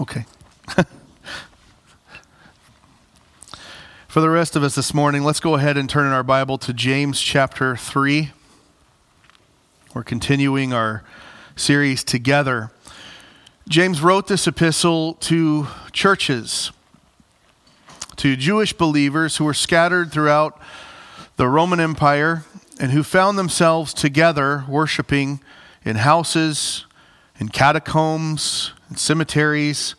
Okay. For the rest of us this morning, let's go ahead and turn in our Bible to James chapter 3. We're continuing our series together. James wrote this epistle to churches, to Jewish believers who were scattered throughout the Roman Empire and who found themselves together worshiping in houses, in catacombs, in cemeteries,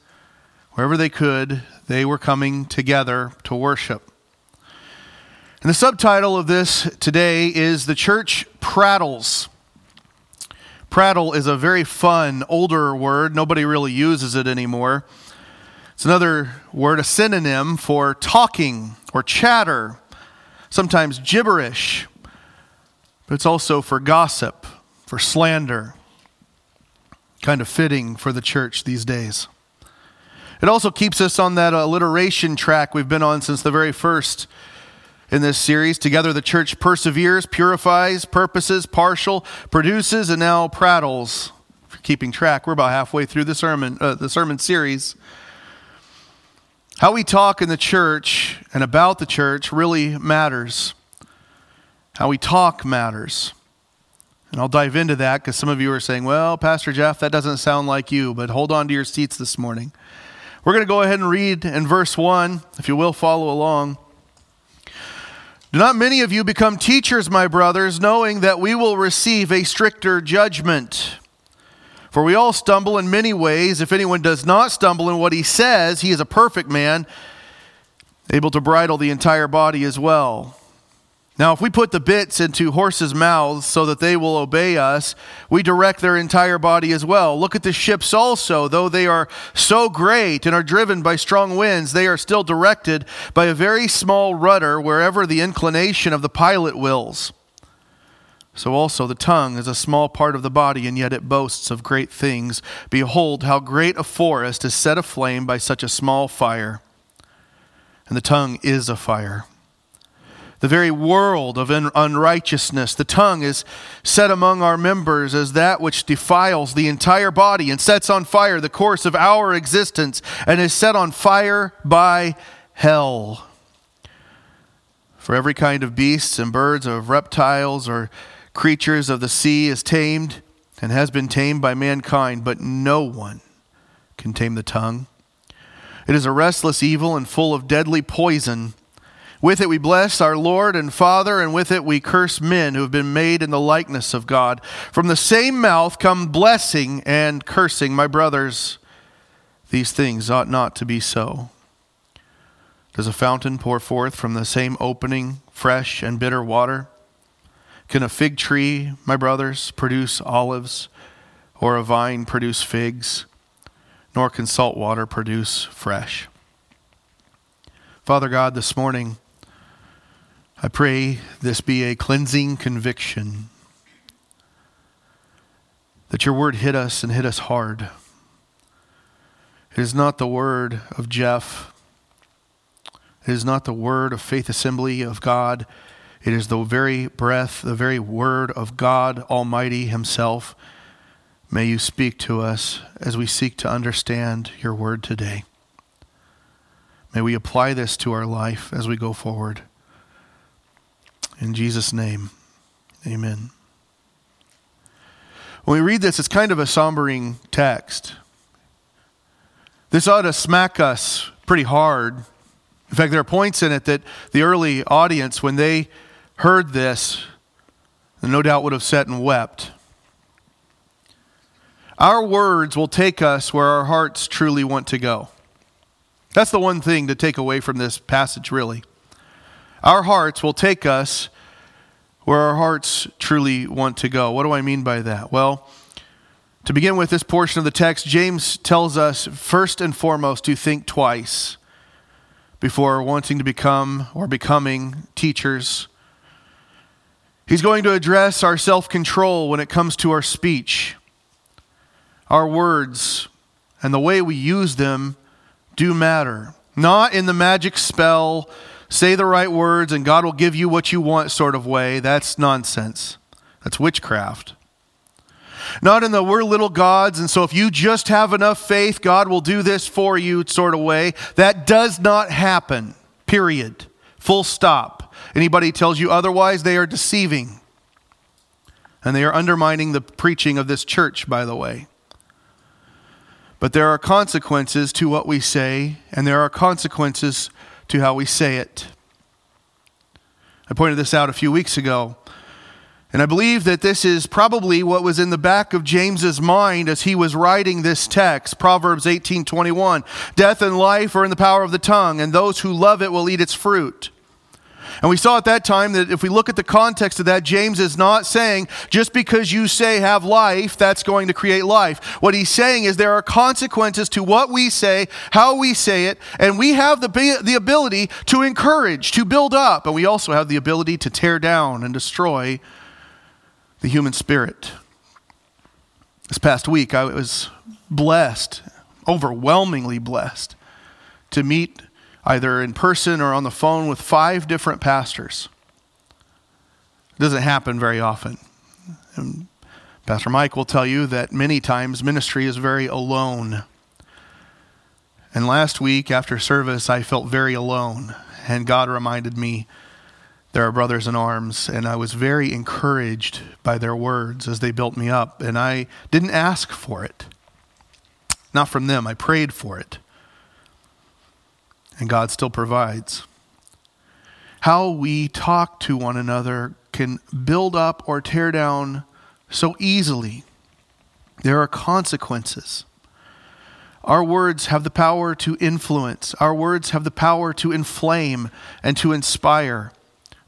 wherever they could, they were coming together to worship. And the subtitle of this today is The Church Prattles. Prattle is a very fun, older word. Nobody really uses it anymore. It's another word, a synonym for talking or chatter, sometimes gibberish, but it's also for gossip, for slander kind of fitting for the church these days. It also keeps us on that alliteration track we've been on since the very first in this series. Together, the church perseveres, purifies, purposes, partial, produces, and now prattles. For keeping track, we're about halfway through the sermon, uh, the sermon series. How we talk in the church and about the church really matters. How we talk matters. And I'll dive into that because some of you are saying, well, Pastor Jeff, that doesn't sound like you, but hold on to your seats this morning. We're going to go ahead and read in verse 1, if you will follow along. Do not many of you become teachers, my brothers, knowing that we will receive a stricter judgment? For we all stumble in many ways. If anyone does not stumble in what he says, he is a perfect man, able to bridle the entire body as well. Now, if we put the bits into horses' mouths so that they will obey us, we direct their entire body as well. Look at the ships also. Though they are so great and are driven by strong winds, they are still directed by a very small rudder wherever the inclination of the pilot wills. So also the tongue is a small part of the body, and yet it boasts of great things. Behold, how great a forest is set aflame by such a small fire. And the tongue is a fire the very world of unrighteousness. The tongue is set among our members as that which defiles the entire body and sets on fire the course of our existence and is set on fire by hell. For every kind of beasts and birds, of reptiles, or creatures of the sea is tamed and has been tamed by mankind, but no one can tame the tongue. It is a restless evil and full of deadly poison. With it we bless our Lord and Father, and with it we curse men who have been made in the likeness of God. From the same mouth come blessing and cursing. My brothers, these things ought not to be so. Does a fountain pour forth from the same opening fresh and bitter water? Can a fig tree, my brothers, produce olives, or a vine produce figs? Nor can salt water produce fresh. Father God, this morning, I pray this be a cleansing conviction that your word hit us and hit us hard. It is not the word of Jeff. It is not the word of Faith Assembly of God. It is the very breath, the very word of God Almighty Himself. May you speak to us as we seek to understand your word today. May we apply this to our life as we go forward. In Jesus' name, amen. When we read this, it's kind of a sombering text. This ought to smack us pretty hard. In fact, there are points in it that the early audience, when they heard this, no doubt would have sat and wept. Our words will take us where our hearts truly want to go. That's the one thing to take away from this passage, really. Our hearts will take us where our hearts truly want to go. What do I mean by that? Well, to begin with this portion of the text, James tells us first and foremost to think twice before wanting to become or becoming teachers. He's going to address our self control when it comes to our speech. Our words and the way we use them do matter. Not in the magic spell say the right words and God will give you what you want sort of way, that's nonsense. That's witchcraft. Not in the we're little gods, and so if you just have enough faith, God will do this for you sort of way. That does not happen, period. Full stop. Anybody tells you otherwise, they are deceiving. And they are undermining the preaching of this church, by the way. But there are consequences to what we say, and there are consequences to how we say it. I pointed this out a few weeks ago. And I believe that this is probably what was in the back of James's mind as he was writing this text, Proverbs 18:21. Death and life are in the power of the tongue, and those who love it will eat its fruit. And we saw at that time that if we look at the context of that, James is not saying just because you say have life, that's going to create life. What he's saying is there are consequences to what we say, how we say it, and we have the, the ability to encourage, to build up, and we also have the ability to tear down and destroy the human spirit. This past week, I was blessed, overwhelmingly blessed, to meet either in person or on the phone with five different pastors. It doesn't happen very often. And Pastor Mike will tell you that many times ministry is very alone. And last week after service, I felt very alone, and God reminded me there are brothers in arms, and I was very encouraged by their words as they built me up, and I didn't ask for it. Not from them, I prayed for it and God still provides. How we talk to one another can build up or tear down so easily. There are consequences. Our words have the power to influence, our words have the power to inflame and to inspire.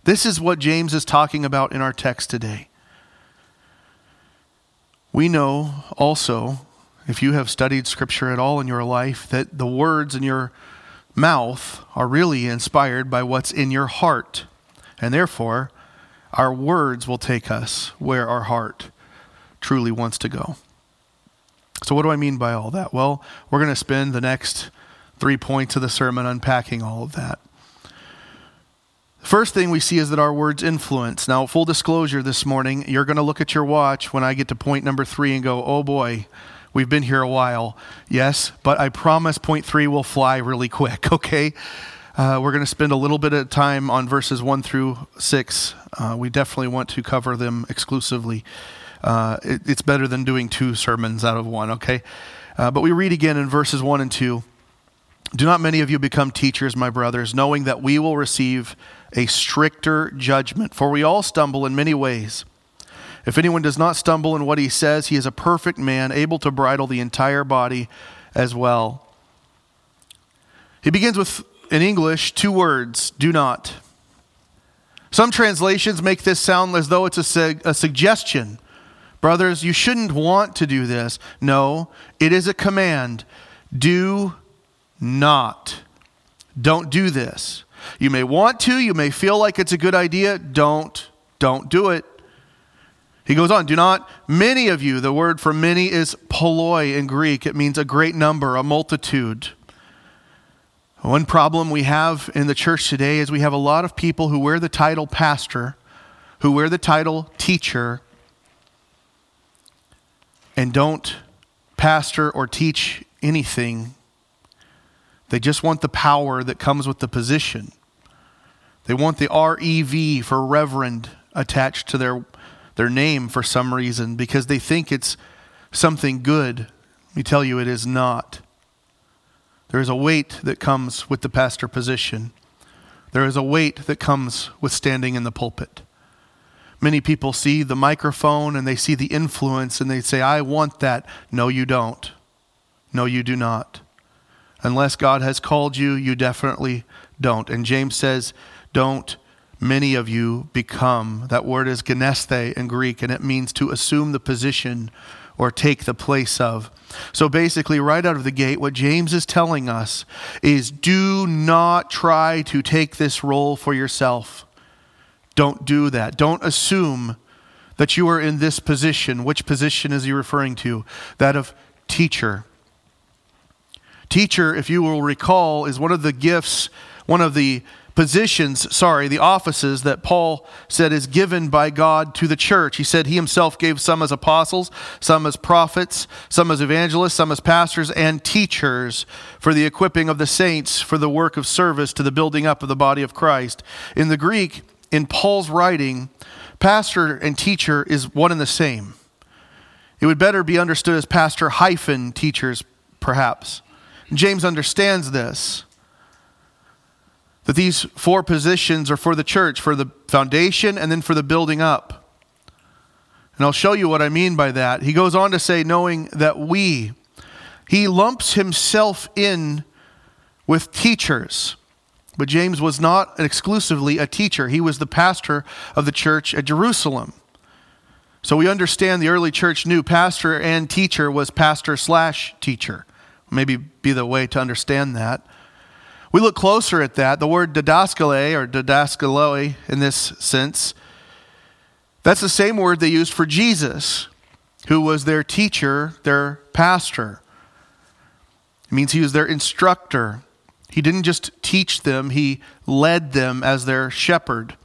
This is what James is talking about in our text today. We know also, if you have studied Scripture at all in your life, that the words in your mouth are really inspired by what's in your heart. And therefore, our words will take us where our heart truly wants to go. So, what do I mean by all that? Well, we're going to spend the next three points of the sermon unpacking all of that. First thing we see is that our words influence. Now, full disclosure this morning, you're going to look at your watch when I get to point number three and go, oh boy, We've been here a while, yes, but I promise point three will fly really quick, okay? Uh, we're going to spend a little bit of time on verses one through six. Uh, we definitely want to cover them exclusively. Uh, it, it's better than doing two sermons out of one, okay? Uh, but we read again in verses one and two. Do not many of you become teachers, my brothers, knowing that we will receive a stricter judgment? For we all stumble in many ways. If anyone does not stumble in what he says, he is a perfect man, able to bridle the entire body as well. He begins with, in English, two words do not. Some translations make this sound as though it's a, a suggestion. Brothers, you shouldn't want to do this. No, it is a command. Do not. Don't do this. You may want to, you may feel like it's a good idea. Don't. Don't do it. He goes on, do not, many of you, the word for many is polloi in Greek. It means a great number, a multitude. One problem we have in the church today is we have a lot of people who wear the title pastor, who wear the title teacher, and don't pastor or teach anything. They just want the power that comes with the position. They want the REV for reverend attached to their their name for some reason because they think it's something good. Let me tell you, it is not. There is a weight that comes with the pastor position. There is a weight that comes with standing in the pulpit. Many people see the microphone and they see the influence and they say, I want that. No, you don't. No, you do not. Unless God has called you, you definitely don't. And James says, don't many of you become. That word is geneste in Greek, and it means to assume the position or take the place of. So basically, right out of the gate, what James is telling us is do not try to take this role for yourself. Don't do that. Don't assume that you are in this position. Which position is he referring to? That of teacher. Teacher, if you will recall, is one of the gifts, one of the positions, sorry, the offices that Paul said is given by God to the church. He said he himself gave some as apostles, some as prophets, some as evangelists, some as pastors and teachers for the equipping of the saints for the work of service to the building up of the body of Christ. In the Greek, in Paul's writing, pastor and teacher is one and the same. It would better be understood as pastor hyphen teachers, perhaps. James understands this that these four positions are for the church, for the foundation, and then for the building up. And I'll show you what I mean by that. He goes on to say, knowing that we, he lumps himself in with teachers. But James was not exclusively a teacher, he was the pastor of the church at Jerusalem. So we understand the early church knew pastor and teacher was pastor slash teacher. Maybe be the way to understand that. We look closer at that. The word didaskale or didaskaloi in this sense, that's the same word they used for Jesus, who was their teacher, their pastor. It means he was their instructor. He didn't just teach them, he led them as their shepherd.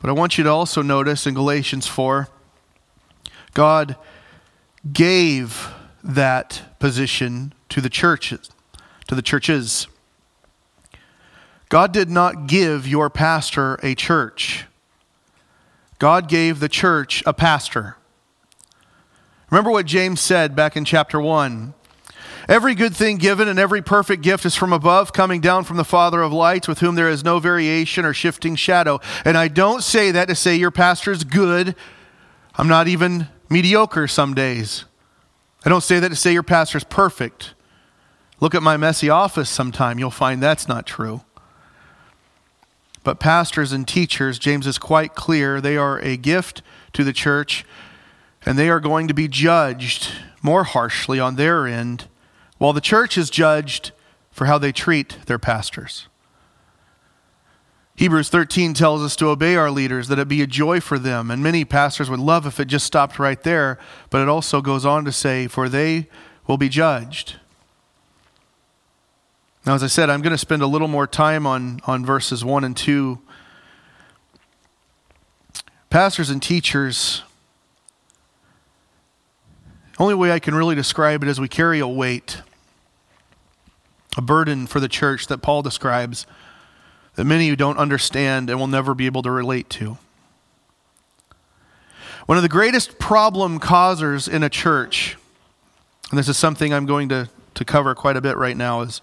But I want you to also notice in Galatians 4, God gave that position to the churches, to the churches. God did not give your pastor a church. God gave the church a pastor. Remember what James said back in chapter 1. Every good thing given and every perfect gift is from above, coming down from the Father of lights, with whom there is no variation or shifting shadow. And I don't say that to say your pastor is good. I'm not even mediocre some days. I don't say that to say your pastor is perfect. Look at my messy office sometime, you'll find that's not true. But pastors and teachers, James is quite clear, they are a gift to the church, and they are going to be judged more harshly on their end, while the church is judged for how they treat their pastors. Hebrews 13 tells us to obey our leaders, that it be a joy for them. And many pastors would love if it just stopped right there, but it also goes on to say, for they will be judged. Now, as I said, I'm going to spend a little more time on, on verses 1 and 2. Pastors and teachers, only way I can really describe it is we carry a weight, a burden for the church that Paul describes that many who don't understand and will never be able to relate to. One of the greatest problem causers in a church, and this is something I'm going to, to cover quite a bit right now, is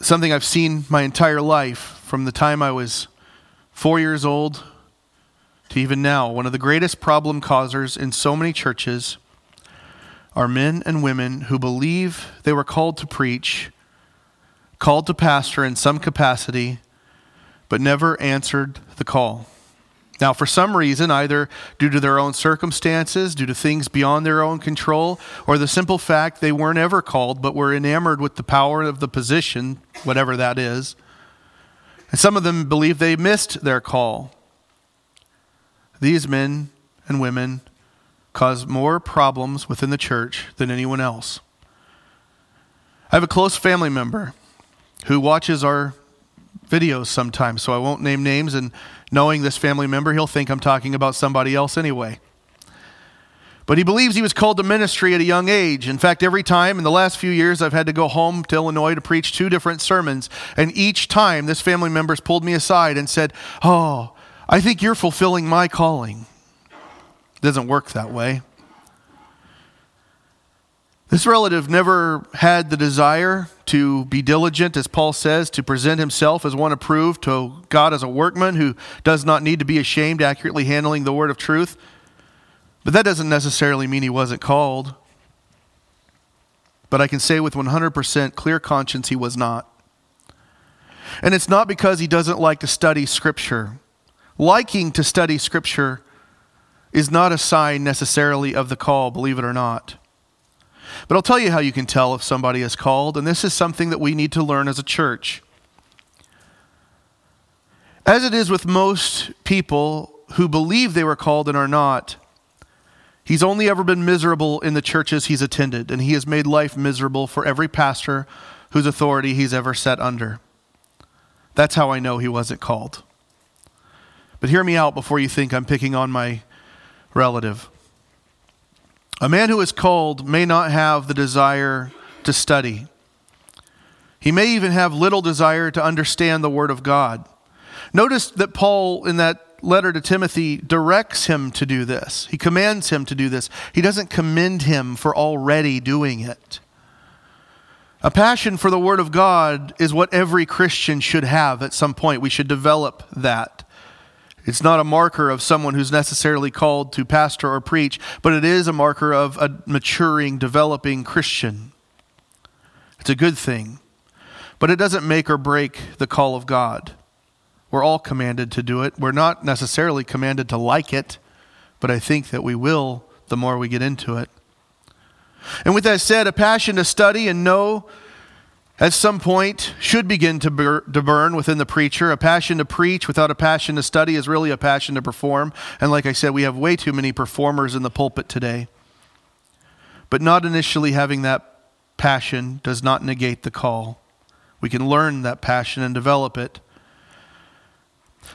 something I've seen my entire life from the time I was four years old to even now. One of the greatest problem causers in so many churches are men and women who believe they were called to preach, called to pastor in some capacity, but never answered the call. Now, for some reason, either due to their own circumstances, due to things beyond their own control, or the simple fact they weren't ever called but were enamored with the power of the position, whatever that is, and some of them believe they missed their call. These men and women cause more problems within the church than anyone else. I have a close family member who watches our videos sometimes, so I won't name names. And knowing this family member, he'll think I'm talking about somebody else anyway. But he believes he was called to ministry at a young age. In fact, every time in the last few years, I've had to go home to Illinois to preach two different sermons. And each time, this family member's pulled me aside and said, Oh, I think you're fulfilling my calling. It doesn't work that way. This relative never had the desire to be diligent, as Paul says, to present himself as one approved to God as a workman who does not need to be ashamed, accurately handling the word of truth. But that doesn't necessarily mean he wasn't called. But I can say with 100% clear conscience he was not. And it's not because he doesn't like to study Scripture. Liking to study Scripture is not a sign necessarily of the call, believe it or not. But I'll tell you how you can tell if somebody is called, and this is something that we need to learn as a church. As it is with most people who believe they were called and are not, he's only ever been miserable in the churches he's attended, and he has made life miserable for every pastor whose authority he's ever set under. That's how I know he wasn't called. But hear me out before you think I'm picking on my relative. A man who is called may not have the desire to study. He may even have little desire to understand the Word of God. Notice that Paul, in that letter to Timothy, directs him to do this. He commands him to do this. He doesn't commend him for already doing it. A passion for the Word of God is what every Christian should have at some point. We should develop that. It's not a marker of someone who's necessarily called to pastor or preach, but it is a marker of a maturing, developing Christian. It's a good thing. But it doesn't make or break the call of God. We're all commanded to do it. We're not necessarily commanded to like it, but I think that we will the more we get into it. And with that said, a passion to study and know at some point should begin to, bur- to burn within the preacher. A passion to preach without a passion to study is really a passion to perform. And like I said, we have way too many performers in the pulpit today. But not initially having that passion does not negate the call. We can learn that passion and develop it.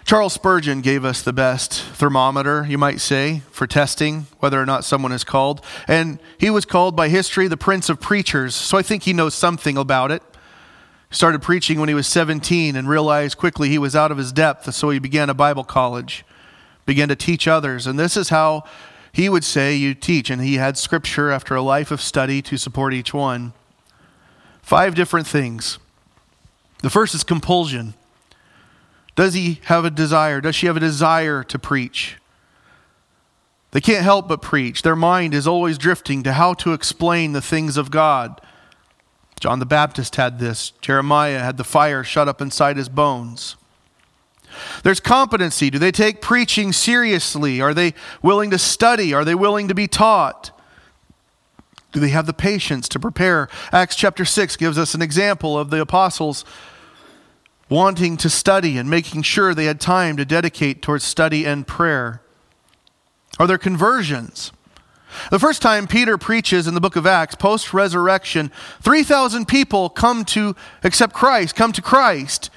Charles Spurgeon gave us the best thermometer, you might say, for testing whether or not someone is called. And he was called by history the Prince of Preachers, so I think he knows something about it. Started preaching when he was 17 and realized quickly he was out of his depth, so he began a Bible college, began to teach others. And this is how he would say you teach. And he had scripture after a life of study to support each one. Five different things. The first is compulsion. Does he have a desire? Does she have a desire to preach? They can't help but preach. Their mind is always drifting to how to explain the things of God. John the Baptist had this. Jeremiah had the fire shut up inside his bones. There's competency. Do they take preaching seriously? Are they willing to study? Are they willing to be taught? Do they have the patience to prepare? Acts chapter 6 gives us an example of the apostles wanting to study and making sure they had time to dedicate towards study and prayer? Are there conversions? The first time Peter preaches in the book of Acts, post resurrection, 3,000 people come to accept Christ, come to Christ.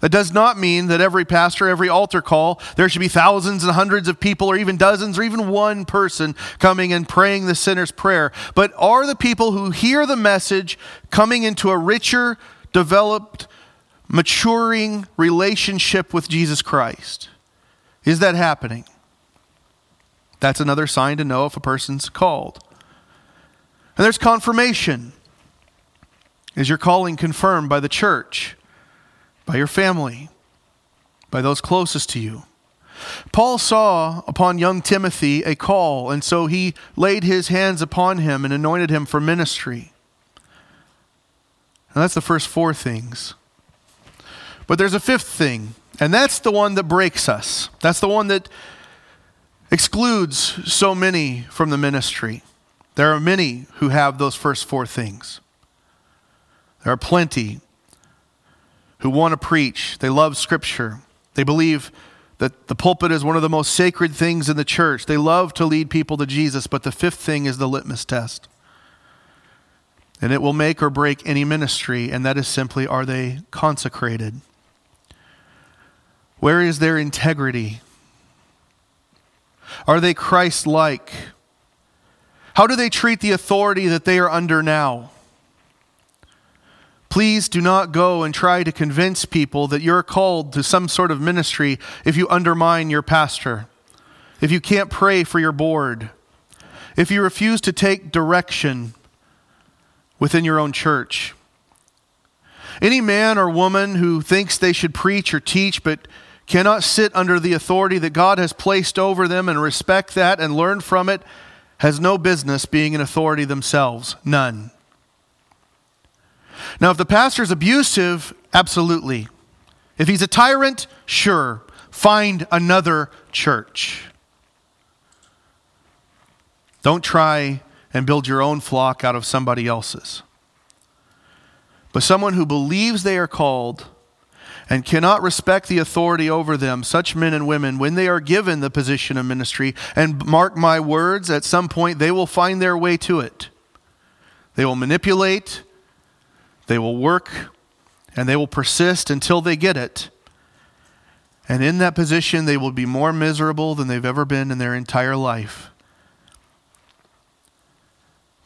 That does not mean that every pastor, every altar call, there should be thousands and hundreds of people, or even dozens, or even one person coming and praying the sinner's prayer. But are the people who hear the message coming into a richer, developed, maturing relationship with Jesus Christ. Is that happening? That's another sign to know if a person's called. And there's confirmation. Is your calling confirmed by the church, by your family, by those closest to you? Paul saw upon young Timothy a call, and so he laid his hands upon him and anointed him for ministry. And that's the first four things. But there's a fifth thing, and that's the one that breaks us. That's the one that excludes so many from the ministry. There are many who have those first four things. There are plenty who want to preach. They love Scripture. They believe that the pulpit is one of the most sacred things in the church. They love to lead people to Jesus, but the fifth thing is the litmus test. And it will make or break any ministry, and that is simply are they consecrated? Where is their integrity? Are they Christ like? How do they treat the authority that they are under now? Please do not go and try to convince people that you're called to some sort of ministry if you undermine your pastor, if you can't pray for your board, if you refuse to take direction within your own church. Any man or woman who thinks they should preach or teach but cannot sit under the authority that God has placed over them and respect that and learn from it has no business being an authority themselves. None. Now, if the pastor is abusive, absolutely. If he's a tyrant, sure. Find another church. Don't try and build your own flock out of somebody else's. But someone who believes they are called and cannot respect the authority over them, such men and women, when they are given the position of ministry, and mark my words, at some point they will find their way to it. They will manipulate, they will work and they will persist until they get it. And in that position, they will be more miserable than they've ever been in their entire life.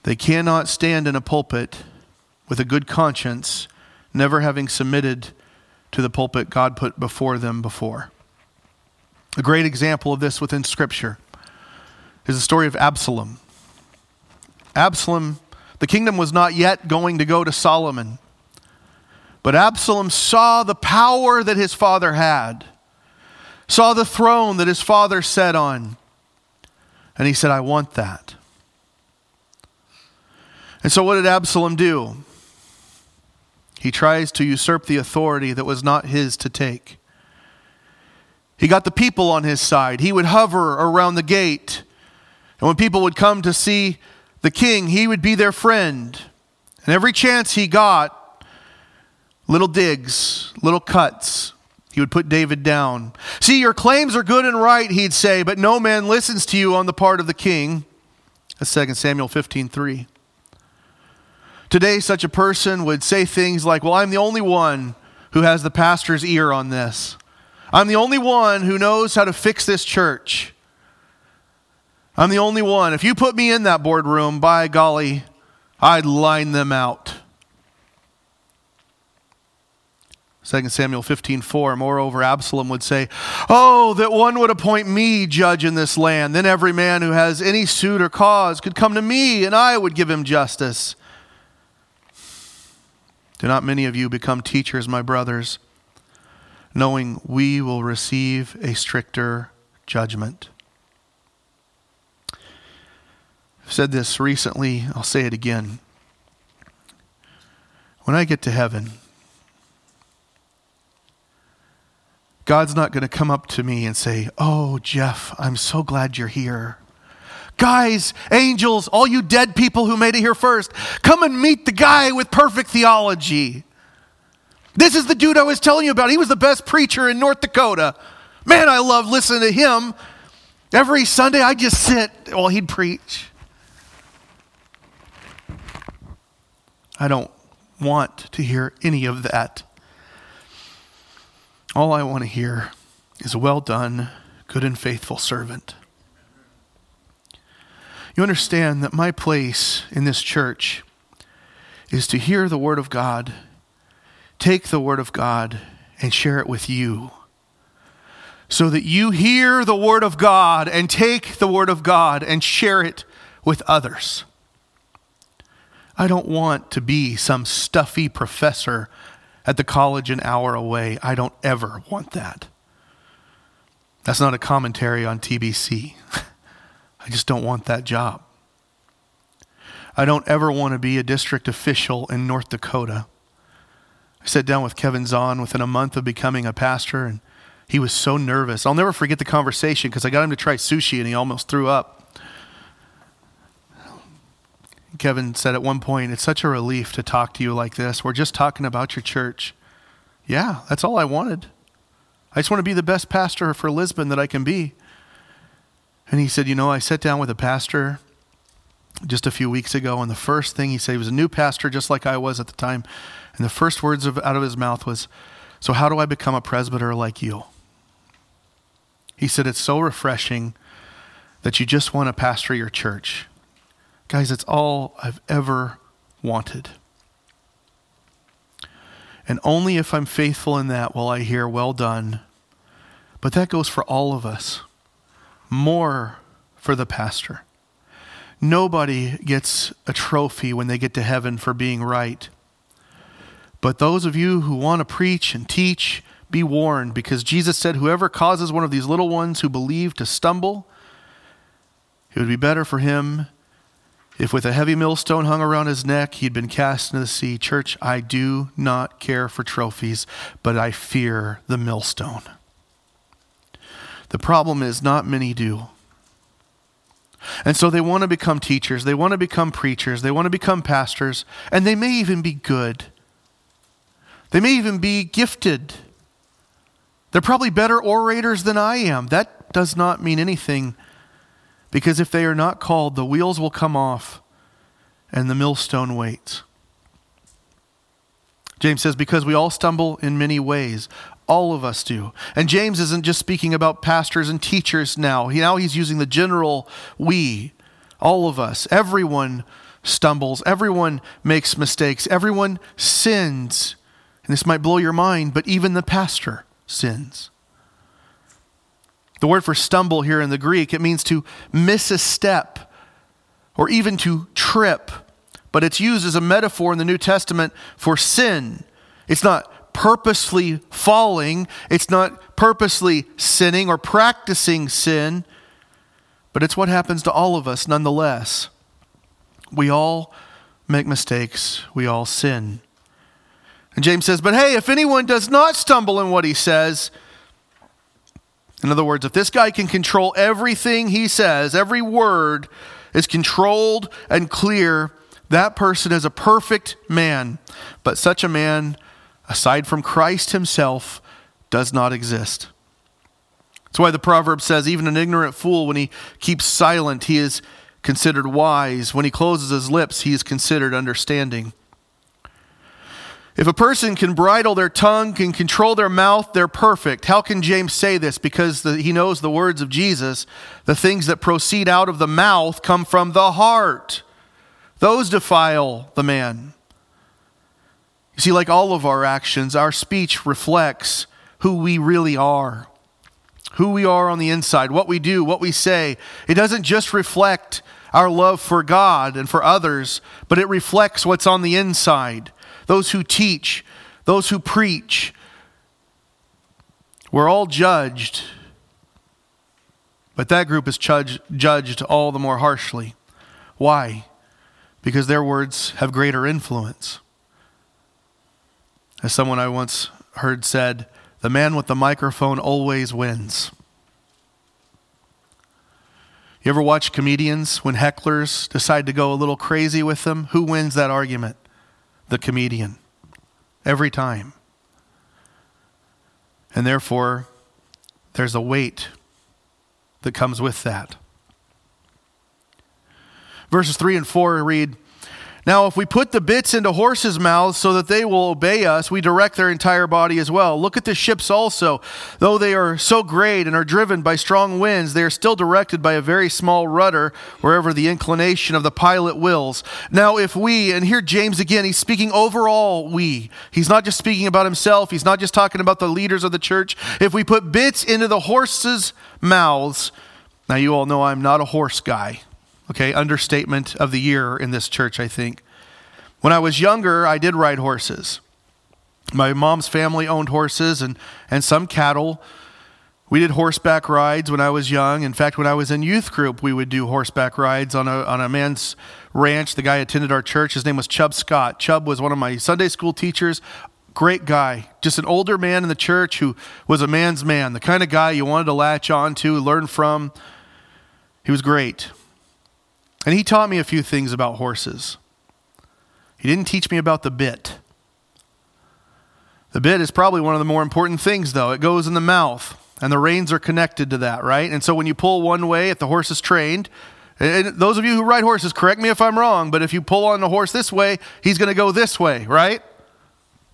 They cannot stand in a pulpit with a good conscience, never having submitted to the pulpit God put before them before. A great example of this within Scripture is the story of Absalom. Absalom, the kingdom was not yet going to go to Solomon, but Absalom saw the power that his father had, saw the throne that his father sat on, and he said, I want that. And so, what did Absalom do? He tries to usurp the authority that was not his to take. He got the people on his side. He would hover around the gate. And when people would come to see the king, he would be their friend. And every chance he got, little digs, little cuts, he would put David down. See, your claims are good and right, he'd say, but no man listens to you on the part of the king. That's 2 Samuel 15 3. Today, such a person would say things like, Well, I'm the only one who has the pastor's ear on this. I'm the only one who knows how to fix this church. I'm the only one. If you put me in that boardroom, by golly, I'd line them out. 2 Samuel 15:4 Moreover Absalom would say, "Oh, that one would appoint me judge in this land. Then every man who has any suit or cause could come to me, and I would give him justice." Do not many of you become teachers, my brothers, knowing we will receive a stricter judgment? I've said this recently, I'll say it again. When I get to heaven, God's not going to come up to me and say, Oh, Jeff, I'm so glad you're here. Guys, angels, all you dead people who made it here first, come and meet the guy with perfect theology. This is the dude I was telling you about. He was the best preacher in North Dakota. Man, I love listening to him. Every Sunday, I just sit while he'd preach. I don't want to hear any of that. All I want to hear is, Well done, good and faithful servant. You understand that my place in this church is to hear the Word of God, take the Word of God, and share it with you. So that you hear the Word of God and take the Word of God and share it with others. I don't want to be some stuffy professor at the college an hour away. I don't ever want that. That's not a commentary on TBC. I just don't want that job. I don't ever want to be a district official in North Dakota. I sat down with Kevin Zahn within a month of becoming a pastor, and he was so nervous. I'll never forget the conversation because I got him to try sushi and he almost threw up. Kevin said at one point, It's such a relief to talk to you like this. We're just talking about your church. Yeah, that's all I wanted. I just want to be the best pastor for Lisbon that I can be. And he said, You know, I sat down with a pastor just a few weeks ago, and the first thing he said, he was a new pastor just like I was at the time. And the first words of, out of his mouth was, So, how do I become a presbyter like you? He said, It's so refreshing that you just want to pastor your church. Guys, it's all I've ever wanted. And only if I'm faithful in that will I hear, Well done. But that goes for all of us more for the pastor. Nobody gets a trophy when they get to heaven for being right. But those of you who want to preach and teach, be warned, because Jesus said, Whoever causes one of these little ones who believe to stumble, it would be better for him if with a heavy millstone hung around his neck he'd been cast into the sea. Church, I do not care for trophies, but I fear the millstone. The problem is, not many do. And so they want to become teachers, they want to become preachers, they want to become pastors, and they may even be good. They may even be gifted. They're probably better orators than I am. That does not mean anything because if they are not called, the wheels will come off and the millstone waits. James says, because we all stumble in many ways. All of us do. And James isn't just speaking about pastors and teachers now. He, now he's using the general we, all of us. Everyone stumbles. Everyone makes mistakes. Everyone sins. And this might blow your mind, but even the pastor sins. The word for stumble here in the Greek, it means to miss a step or even to trip. But it's used as a metaphor in the New Testament for sin. It's not purposely falling, it's not purposely sinning or practicing sin, but it's what happens to all of us nonetheless. We all make mistakes, we all sin. And James says, But hey, if anyone does not stumble in what he says, in other words, if this guy can control everything he says, every word is controlled and clear, that person is a perfect man. But such a man, aside from Christ himself, does not exist. That's why the proverb says, even an ignorant fool, when he keeps silent, he is considered wise. When he closes his lips, he is considered understanding. If a person can bridle their tongue, can control their mouth, they're perfect. How can James say this? Because the, he knows the words of Jesus. The things that proceed out of the mouth come from the heart, those defile the man. See, like all of our actions, our speech reflects who we really are, who we are on the inside, what we do, what we say. It doesn't just reflect our love for God and for others, but it reflects what's on the inside. Those who teach, those who preach, we're all judged, but that group is judged all the more harshly. Why? Because their words have greater influence. As someone I once heard said, the man with the microphone always wins. You ever watch comedians when hecklers decide to go a little crazy with them? Who wins that argument? The comedian. Every time. And therefore, there's a weight that comes with that. Verses 3 and 4 read now, if we put the bits into horses' mouths so that they will obey us, we direct their entire body as well. Look at the ships also. Though they are so great and are driven by strong winds, they are still directed by a very small rudder wherever the inclination of the pilot wills. Now, if we, and here James again, he's speaking overall we. He's not just speaking about himself, he's not just talking about the leaders of the church. If we put bits into the horses' mouths, now you all know I'm not a horse guy. Okay, understatement of the year in this church, I think. When I was younger, I did ride horses. My mom's family owned horses and, and some cattle. We did horseback rides when I was young. In fact, when I was in youth group, we would do horseback rides on a, on a man's ranch. The guy attended our church. His name was Chub Scott. Chub was one of my Sunday school teachers. Great guy. Just an older man in the church who was a man's man, the kind of guy you wanted to latch on to, learn from. He was great. And he taught me a few things about horses. He didn't teach me about the bit. The bit is probably one of the more important things, though. It goes in the mouth, and the reins are connected to that, right? And so when you pull one way, if the horse is trained, and those of you who ride horses, correct me if I'm wrong, but if you pull on the horse this way, he's going to go this way, right?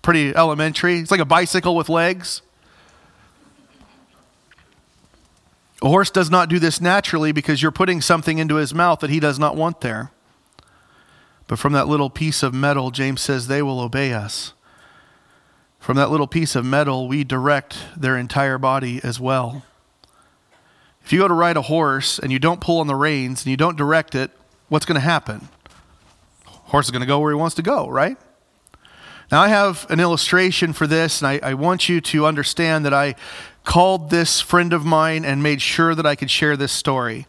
Pretty elementary. It's like a bicycle with legs. A horse does not do this naturally because you're putting something into his mouth that he does not want there. But from that little piece of metal, James says, they will obey us. From that little piece of metal, we direct their entire body as well. If you go to ride a horse and you don't pull on the reins and you don't direct it, what's going to happen? Horse is going to go where he wants to go, right? Now, I have an illustration for this, and I, I, want you to understand that I called this friend of mine and made sure that I could share this story.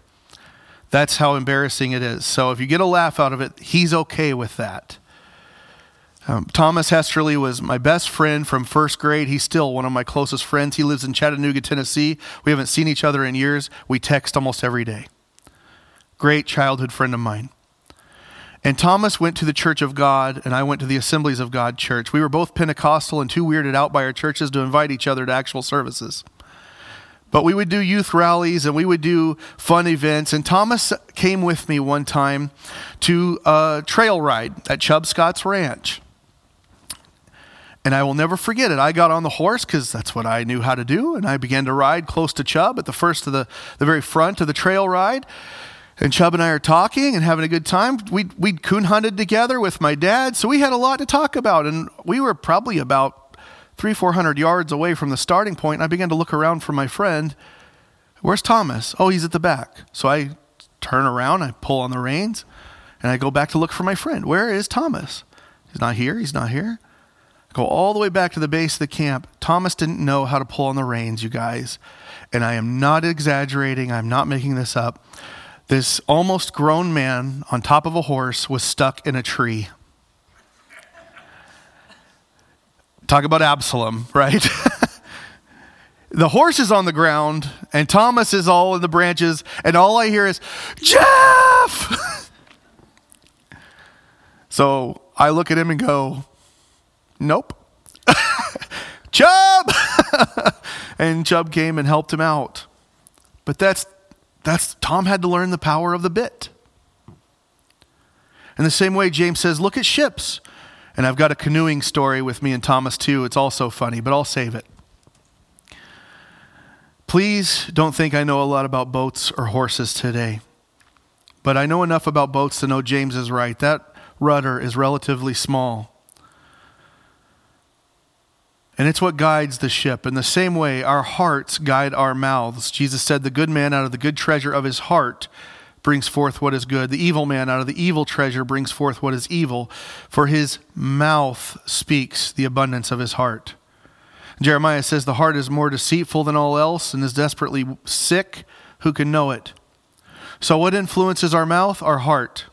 That's how embarrassing it is. So, if you get a laugh out of it, he's okay with that. Um, Thomas Hesterly was my best friend from first grade. He's still one of my closest friends. He lives in Chattanooga, Tennessee. We haven't seen each other in years. We text almost every day. Great childhood friend of mine. And Thomas went to the Church of God, and I went to the Assemblies of God church. We were both Pentecostal and too weirded out by our churches to invite each other to actual services. But we would do youth rallies and we would do fun events. And Thomas came with me one time to a trail ride at Chub Scott's Ranch. And I will never forget it. I got on the horse because that's what I knew how to do. And I began to ride close to Chub at the first of the, the very front of the trail ride. And Chub and I are talking and having a good time. We'd, we'd coon hunted together with my dad, so we had a lot to talk about. And we were probably about three, four hundred yards away from the starting point. And I began to look around for my friend. Where's Thomas? Oh, he's at the back. So I turn around, I pull on the reins, and I go back to look for my friend. Where is Thomas? He's not here. He's not here. I go all the way back to the base of the camp. Thomas didn't know how to pull on the reins, you guys. And I am not exaggerating. I'm not making this up. This almost grown man on top of a horse was stuck in a tree. Talk about Absalom, right? the horse is on the ground, and Thomas is all in the branches, and all I hear is, Jeff! so I look at him and go, Nope. Chub! and Chub came and helped him out. But that's that's Tom had to learn the power of the bit. In the same way, James says, look at ships. And I've got a canoeing story with me and Thomas too. It's also funny, but I'll save it. Please don't think I know a lot about boats or horses today. But I know enough about boats to know James is right. That rudder is relatively small. And it's what guides the ship. In the same way, our hearts guide our mouths. Jesus said, The good man out of the good treasure of his heart brings forth what is good. The evil man out of the evil treasure brings forth what is evil. For his mouth speaks the abundance of his heart. Jeremiah says, The heart is more deceitful than all else and is desperately sick. Who can know it? So, what influences our mouth? Our heart.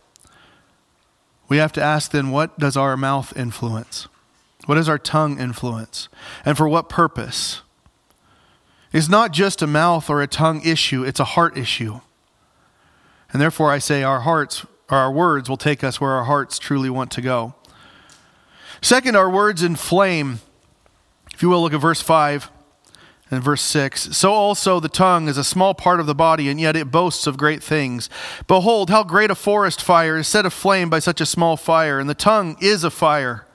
We have to ask then, what does our mouth influence? What does our tongue influence? And for what purpose? It's not just a mouth or a tongue issue, it's a heart issue. And therefore, I say our hearts, or our words, will take us where our hearts truly want to go. Second, our words inflame. If you will, look at verse 5 and verse 6. So also the tongue is a small part of the body, and yet it boasts of great things. Behold, how great a forest fire is set aflame by such a small fire, and the tongue is a fire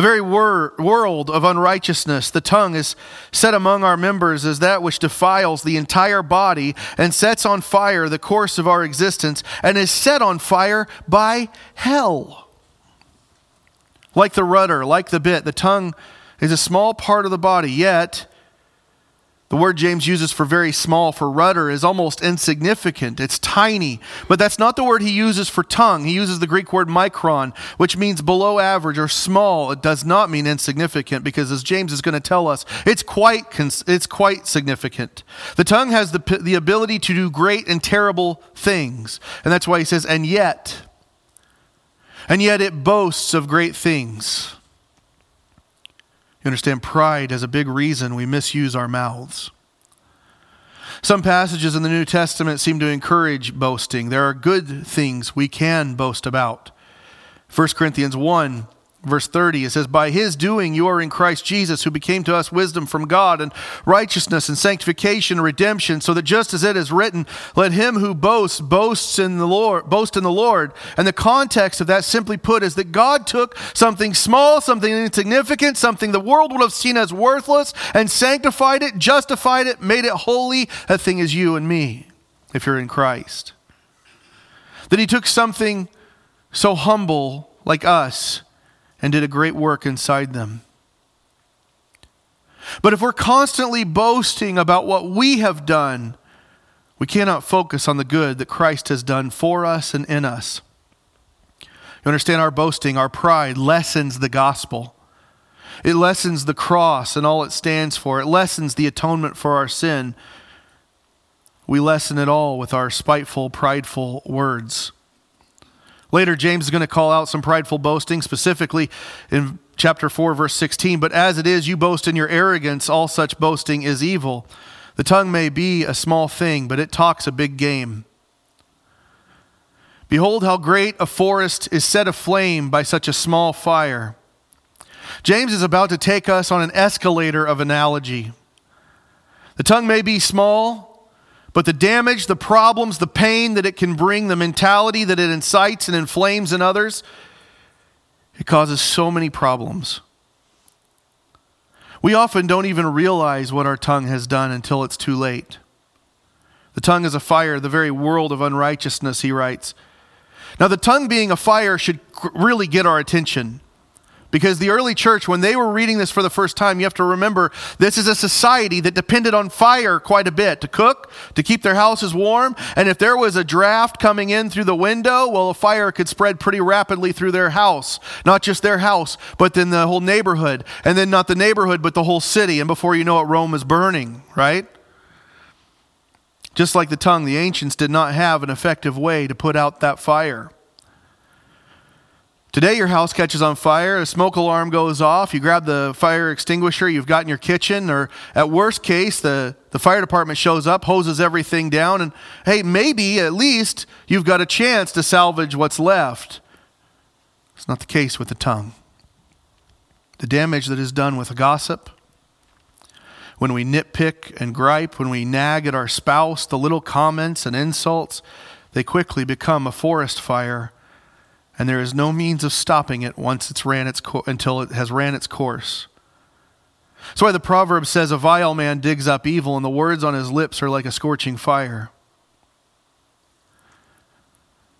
the very wor- world of unrighteousness, the tongue, is set among our members as that which defiles the entire body and sets on fire the course of our existence and is set on fire by hell. Like the rudder, like the bit, the tongue is a small part of the body, yet the word James uses for very small, for rudder, is almost insignificant. It's tiny. But that's not the word he uses for tongue. He uses the Greek word micron, which means below average or small. It does not mean insignificant because, as James is going to tell us, it's quite, it's quite significant. The tongue has the, the ability to do great and terrible things. And that's why he says, and yet, and yet it boasts of great things. You understand, pride is a big reason we misuse our mouths. Some passages in the New Testament seem to encourage boasting. There are good things we can boast about. 1 Corinthians 1 Verse 30, it says, By his doing you are in Christ Jesus, who became to us wisdom from God, and righteousness and sanctification and redemption, so that just as it is written, let him who boasts boasts in the Lord boast in the Lord. And the context of that simply put is that God took something small, something insignificant, something the world would have seen as worthless, and sanctified it, justified it, made it holy. That thing is you and me, if you're in Christ. That he took something so humble like us and did a great work inside them. But if we're constantly boasting about what we have done, we cannot focus on the good that Christ has done for us and in us. You understand, our boasting, our pride lessens the gospel. It lessens the cross and all it stands for. It lessens the atonement for our sin. We lessen it all with our spiteful, prideful words. Later, James is going to call out some prideful boasting, specifically in chapter 4, verse 16. But as it is, you boast in your arrogance, all such boasting is evil. The tongue may be a small thing, but it talks a big game. Behold, how great a forest is set aflame by such a small fire. James is about to take us on an escalator of analogy. The tongue may be small, but the damage, the problems, the pain that it can bring, the mentality that it incites and inflames in others, it causes so many problems. We often don't even realize what our tongue has done until it's too late. The tongue is a fire, the very world of unrighteousness, he writes. Now, the tongue being a fire should really get our attention. Because the early church, when they were reading this for the first time, you have to remember this is a society that depended on fire quite a bit to cook, to keep their houses warm. And if there was a draft coming in through the window, well, a fire could spread pretty rapidly through their house. Not just their house, but then the whole neighborhood. And then not the neighborhood, but the whole city. And before you know it, Rome is burning, right? Just like the tongue, the ancients did not have an effective way to put out that fire. Today, your house catches on fire, a smoke alarm goes off, you grab the fire extinguisher you've got in your kitchen, or at worst case, the, the fire department shows up, hoses everything down, and hey, maybe at least you've got a chance to salvage what's left. It's not the case with the tongue. The damage that is done with gossip, when we nitpick and gripe, when we nag at our spouse, the little comments and insults, they quickly become a forest fire and there is no means of stopping it once it's ran its co- until it has ran its course. That's why the proverb says, A vile man digs up evil, and the words on his lips are like a scorching fire.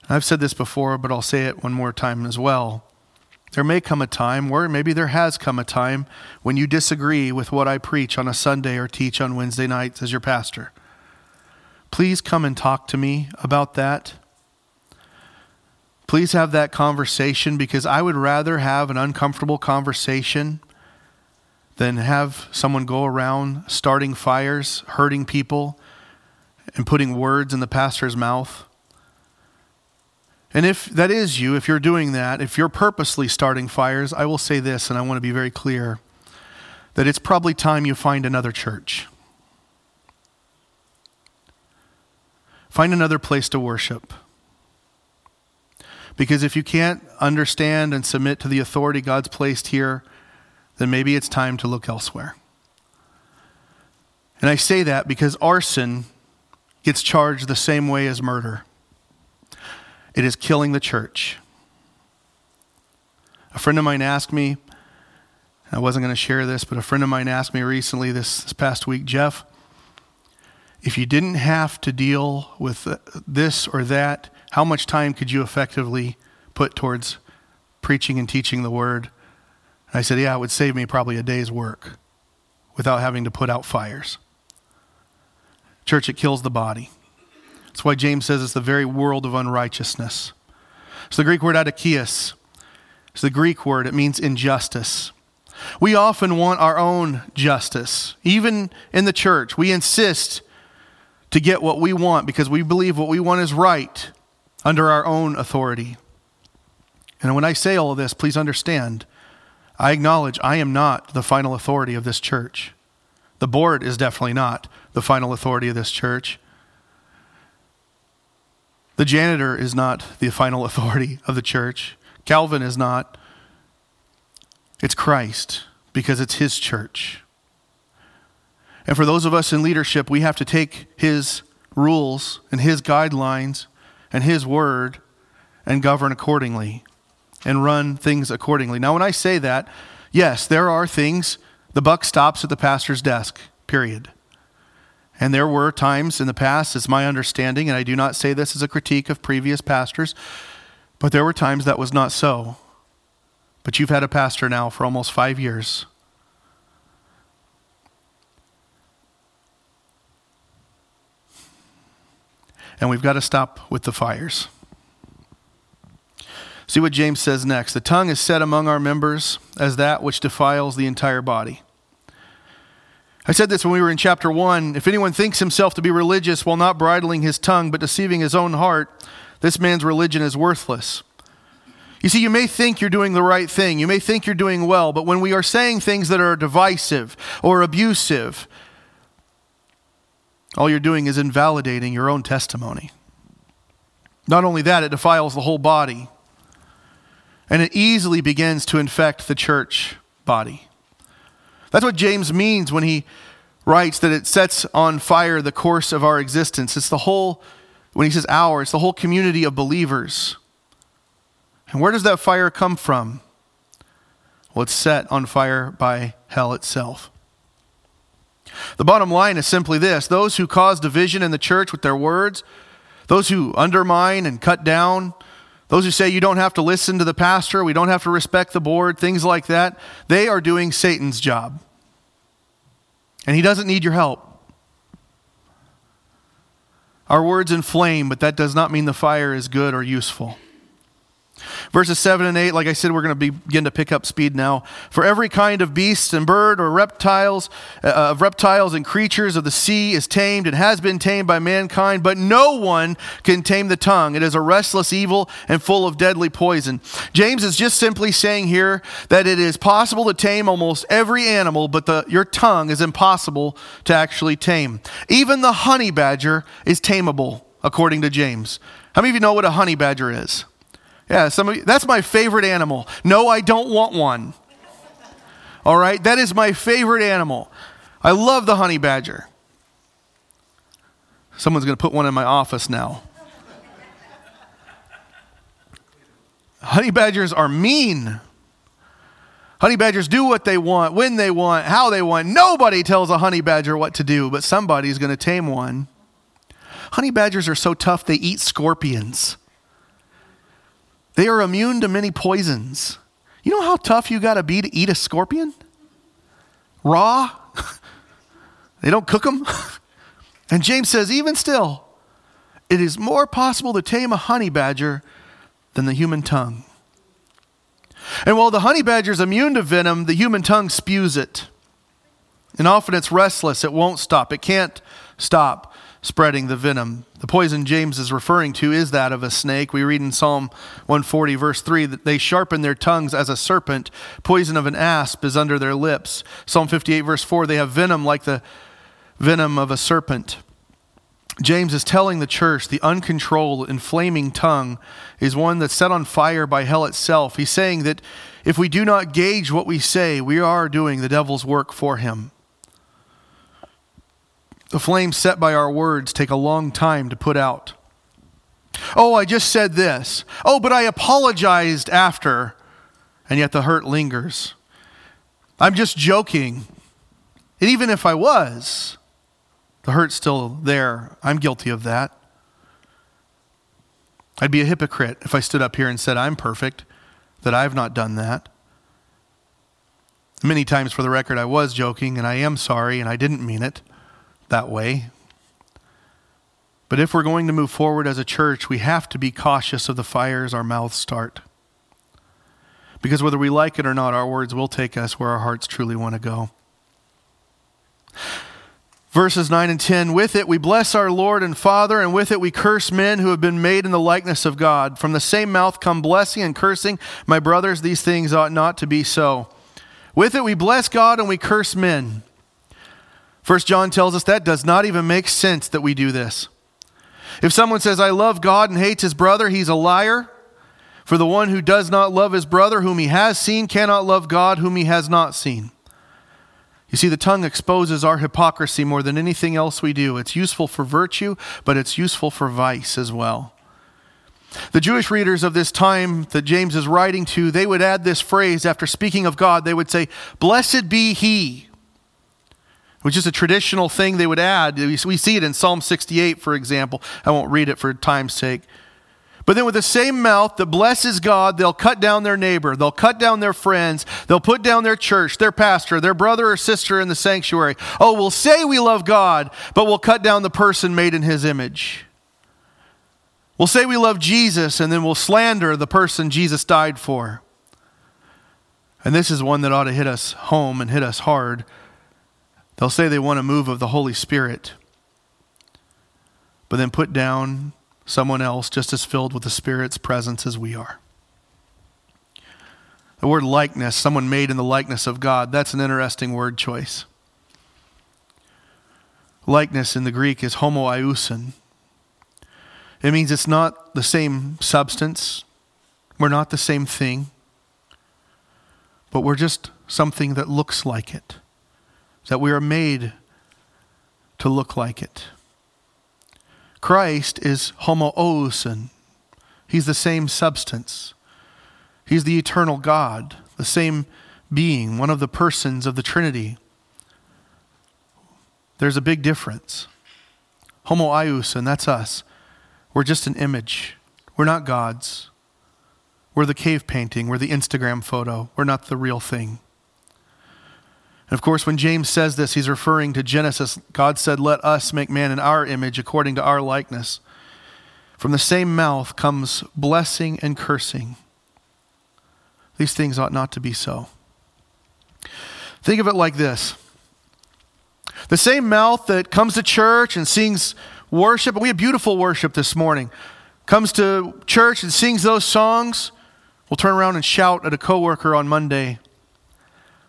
I've said this before, but I'll say it one more time as well. There may come a time, or maybe there has come a time, when you disagree with what I preach on a Sunday or teach on Wednesday nights as your pastor. Please come and talk to me about that. Please have that conversation because I would rather have an uncomfortable conversation than have someone go around starting fires, hurting people, and putting words in the pastor's mouth. And if that is you, if you're doing that, if you're purposely starting fires, I will say this, and I want to be very clear that it's probably time you find another church. Find another place to worship. Because if you can't understand and submit to the authority God's placed here, then maybe it's time to look elsewhere. And I say that because arson gets charged the same way as murder it is killing the church. A friend of mine asked me, I wasn't going to share this, but a friend of mine asked me recently this, this past week, Jeff, if you didn't have to deal with uh, this or that, how much time could you effectively put towards preaching and teaching the word? And I said, Yeah, it would save me probably a day's work without having to put out fires. Church, it kills the body. That's why James says it's the very world of unrighteousness. So the Greek word adikios is the Greek word, it means injustice. We often want our own justice. Even in the church, we insist to get what we want because we believe what we want is right under our own authority. And when I say all of this, please understand, I acknowledge I am not the final authority of this church. The board is definitely not the final authority of this church. The janitor is not the final authority of the church. Calvin is not. It's Christ because it's his church. And for those of us in leadership, we have to take his rules and his guidelines and His word and govern accordingly and run things accordingly. Now, when I say that, yes, there are things, the buck stops at the pastor's desk, period. And there were times in the past, it's my understanding, and I do not say this as a critique of previous pastors, but there were times that was not so. But you've had a pastor now for almost five years. And we've got to stop with the fires. See what James says next. The tongue is set among our members as that which defiles the entire body. I said this when we were in chapter 1. If anyone thinks himself to be religious while not bridling his tongue but deceiving his own heart, this man's religion is worthless. You see, you may think you're doing the right thing, you may think you're doing well, but when we are saying things that are divisive or abusive, all you're doing is invalidating your own testimony. Not only that, it defiles the whole body. And it easily begins to infect the church body. That's what James means when he writes that it sets on fire the course of our existence. It's the whole, when he says our, it's the whole community of believers. And where does that fire come from? Well, it's set on fire by hell itself. The bottom line is simply this those who cause division in the church with their words, those who undermine and cut down, those who say you don't have to listen to the pastor, we don't have to respect the board, things like that, they are doing Satan's job. And he doesn't need your help. Our words inflame, but that does not mean the fire is good or useful. Verses 7 and 8, like I said, we're going to begin to pick up speed now. For every kind of beast and bird or reptiles, uh, of reptiles and creatures of the sea is tamed and has been tamed by mankind, but no one can tame the tongue. It is a restless evil and full of deadly poison. James is just simply saying here that it is possible to tame almost every animal, but the, your tongue is impossible to actually tame. Even the honey badger is tameable, according to James. How many of you know what a honey badger is? Yeah, some of you, that's my favorite animal. No, I don't want one. All right, that is my favorite animal. I love the honey badger. Someone's going to put one in my office now. honey badgers are mean. Honey badgers do what they want, when they want, how they want. Nobody tells a honey badger what to do, but somebody's going to tame one. Honey badgers are so tough they eat scorpions. They are immune to many poisons. You know how tough you got to be to eat a scorpion? Raw? they don't cook them. and James says, even still, it is more possible to tame a honey badger than the human tongue. And while the honey badger is immune to venom, the human tongue spews it. And often it's restless, it won't stop, it can't stop spreading the venom. The poison James is referring to is that of a snake. We read in Psalm 140, verse 3, that they sharpen their tongues as a serpent. Poison of an asp is under their lips. Psalm 58, verse 4, they have venom like the venom of a serpent. James is telling the church the uncontrolled, inflaming tongue is one that's set on fire by hell itself. He's saying that if we do not gauge what we say, we are doing the devil's work for him. The flames set by our words take a long time to put out. Oh, I just said this. Oh, but I apologized after. And yet the hurt lingers. I'm just joking. And even if I was, the hurt's still there. I'm guilty of that. I'd be a hypocrite if I stood up here and said I'm perfect, that I've not done that. Many times, for the record, I was joking and I am sorry and I didn't mean it that way. But if we're going to move forward as a church, we have to be cautious of the fires our mouths start. Because whether we like it or not, our words will take us where our hearts truly want to go. Verses 9 and 10 With it we bless our Lord and Father, and with it we curse men who have been made in the likeness of God. From the same mouth come blessing and cursing. My brothers, these things ought not to be so. With it we bless God and we curse men. First John tells us that does not even make sense that we do this. If someone says, I love God and hates his brother, he's a liar. For the one who does not love his brother whom he has seen cannot love God whom he has not seen. You see, the tongue exposes our hypocrisy more than anything else we do. It's useful for virtue, but it's useful for vice as well. The Jewish readers of this time that James is writing to, they would add this phrase after speaking of God. They would say, Blessed be he which is a traditional thing they would add. We see it in Psalm 68, for example. I won't read it for time's sake. But then, with the same mouth that blesses God, they'll cut down their neighbor, they'll cut down their friends, they'll put down their church, their pastor, their brother or sister in the sanctuary. Oh, we'll say we love God, but we'll cut down the person made in his image. We'll say we love Jesus, and then we'll slander the person Jesus died for. And this is one that ought to hit us home and hit us hard They'll say they want a move of the Holy Spirit, but then put down someone else just as filled with the Spirit's presence as we are. The word likeness, someone made in the likeness of God, that's an interesting word choice. Likeness in the Greek is homoiousin. It means it's not the same substance. We're not the same thing. But we're just something that looks like it that we are made to look like it. Christ is homoousin. He's the same substance. He's the eternal God, the same being, one of the persons of the Trinity. There's a big difference. Homoiousin, that's us. We're just an image. We're not gods. We're the cave painting. We're the Instagram photo. We're not the real thing. And of course, when James says this, he's referring to Genesis. God said, Let us make man in our image according to our likeness. From the same mouth comes blessing and cursing. These things ought not to be so. Think of it like this the same mouth that comes to church and sings worship, and we had beautiful worship this morning, comes to church and sings those songs, will turn around and shout at a coworker on Monday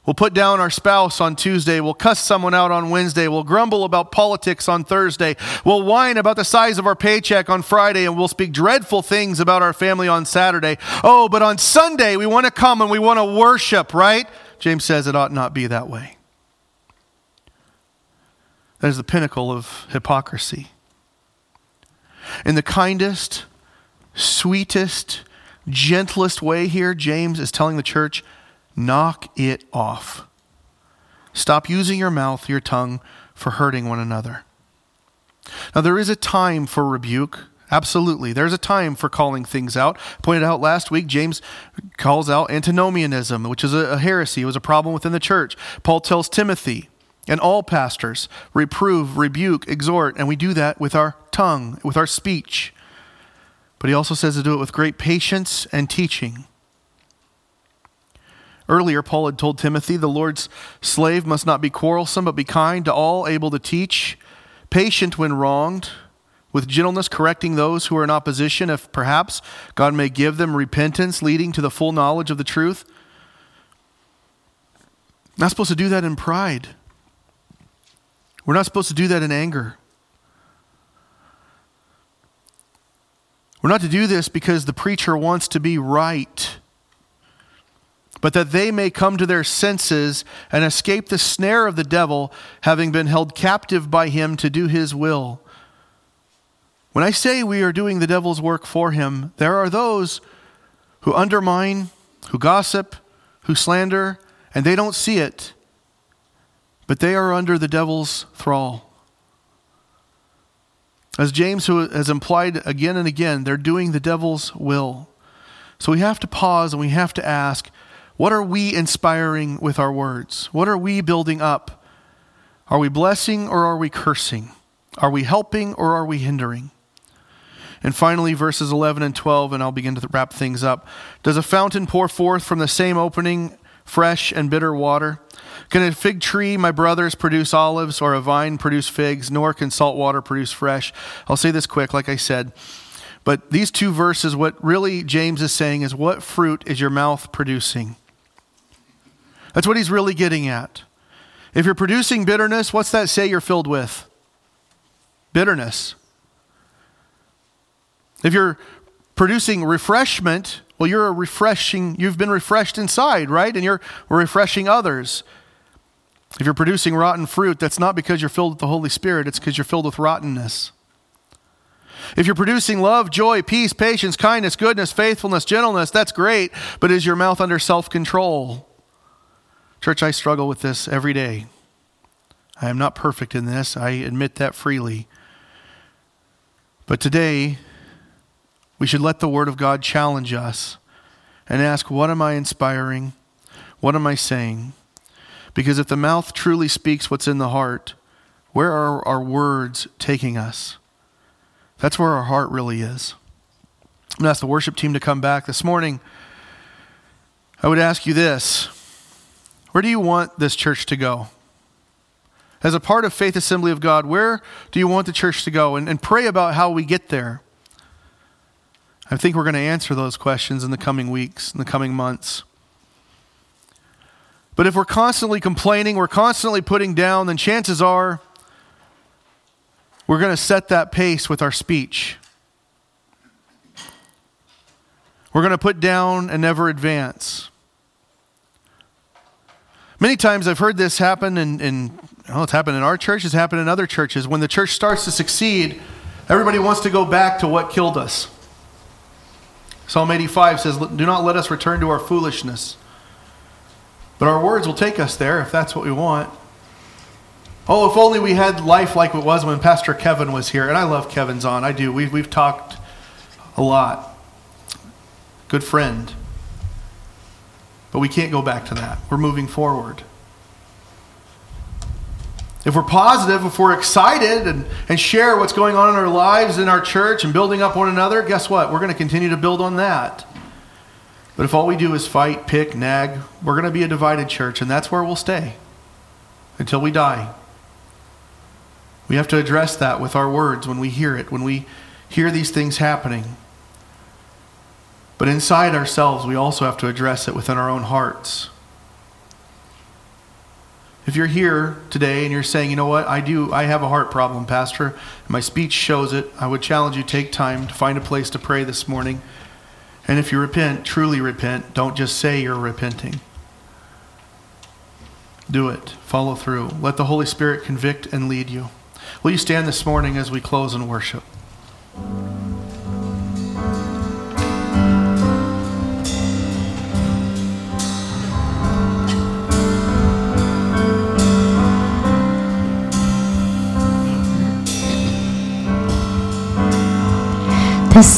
We'll put down our spouse on Tuesday. We'll cuss someone out on Wednesday. We'll grumble about politics on Thursday. We'll whine about the size of our paycheck on Friday, and we'll speak dreadful things about our family on Saturday. Oh, but on Sunday, we want to come and we want to worship, right? James says it ought not be that way. That is the pinnacle of hypocrisy. In the kindest, sweetest, gentlest way here, James is telling the church Knock it off. Stop using your mouth, your tongue, for hurting one another. Now, there is a time for rebuke. Absolutely. There's a time for calling things out. Pointed out last week, James calls out antinomianism, which is a, heresy. It was a problem within the church. Paul tells Timothy and all pastors reprove, rebuke, exhort, and we do that with our tongue, with our speech. But he also says to do it with great patience and teaching. Earlier, Paul had told Timothy, the Lord's slave must not be quarrelsome, but be kind to all, able to teach, patient when wronged, with gentleness correcting those who are in opposition, if perhaps God may give them repentance leading to the full knowledge of the truth. Not supposed to do that in pride. We're not supposed to do that in anger. We're not to do this because the preacher wants to be right but that they may come to their senses and escape the snare of the devil, having been held captive by him to do his will. When I say we are doing the devil's work for him, there are those who undermine, who gossip, who slander, and they don't see it, but they are under the devil's thrall. As James has implied again and again, they're doing the devil's will. So we have to pause and we have to ask what are we inspiring with our words? What are we building up? Are we blessing or are we cursing? Are we helping or are we hindering? And finally, verses 11 and 12, and I'll begin to wrap things up. Does a fountain pour forth from the same opening fresh and bitter water? Can a fig tree, my brothers, produce olives, or a vine produce figs, nor can salt water produce fresh? I'll say this quick, like I said. But these two verses, what really James is saying is, what fruit is your mouth producing? That's what he's really getting at. If you're producing bitterness, what's that say you're filled with? Bitterness. If you're producing refreshment, well, you're a refreshing, you've been refreshed inside, right? And you're refreshing others. If you're producing rotten fruit, that's not because you're filled with the Holy Spirit, it's because you're filled with rottenness. If you're producing love, joy, peace, patience, kindness, goodness, faithfulness, gentleness, that's great, but is your mouth under self control? Church, I struggle with this every day. I am not perfect in this. I admit that freely. But today, we should let the Word of God challenge us and ask, What am I inspiring? What am I saying? Because if the mouth truly speaks what's in the heart, where are our words taking us? That's where our heart really is. I'm going to ask the worship team to come back this morning. I would ask you this where do you want this church to go? As a part of Faith Assembly of God, where do you want the church to go? And, and pray about how we get there. I think we're going to answer those questions in the coming weeks, in the coming months. But if we're constantly complaining, we're constantly putting down, then chances are we're going to set that pace with our speech. We're going to put down and never advance. Many times I've heard this happen, and well, it's happened in our church, it's happened in other churches. When the church starts to succeed, everybody wants to go back to what killed us. Psalm 85 says, Do not let us return to our foolishness. But our words will take us there if that's what we want. Oh, if only we had life like it was when Pastor Kevin was here. And I love Kevin's on. I do. We've, we've talked a lot. Good friend. But we can't go back to that. We're moving forward. If we're positive, if we're excited and, and share what's going on in our lives, in our church, and building up one another, guess what? We're going to continue to build on that. But if all we do is fight, pick, nag, we're going to be a divided church, and that's where we'll stay until we die. We have to address that with our words when we hear it, when we hear these things happening. But inside ourselves, we also have to address it within our own hearts. If you're here today and you're saying, you know what, I do, I have a heart problem, Pastor, my speech shows it, I would challenge you take time to find a place to pray this morning. And if you repent, truly repent. Don't just say you're repenting. Do it. Follow through. Let the Holy Spirit convict and lead you. Will you stand this morning as we close in worship?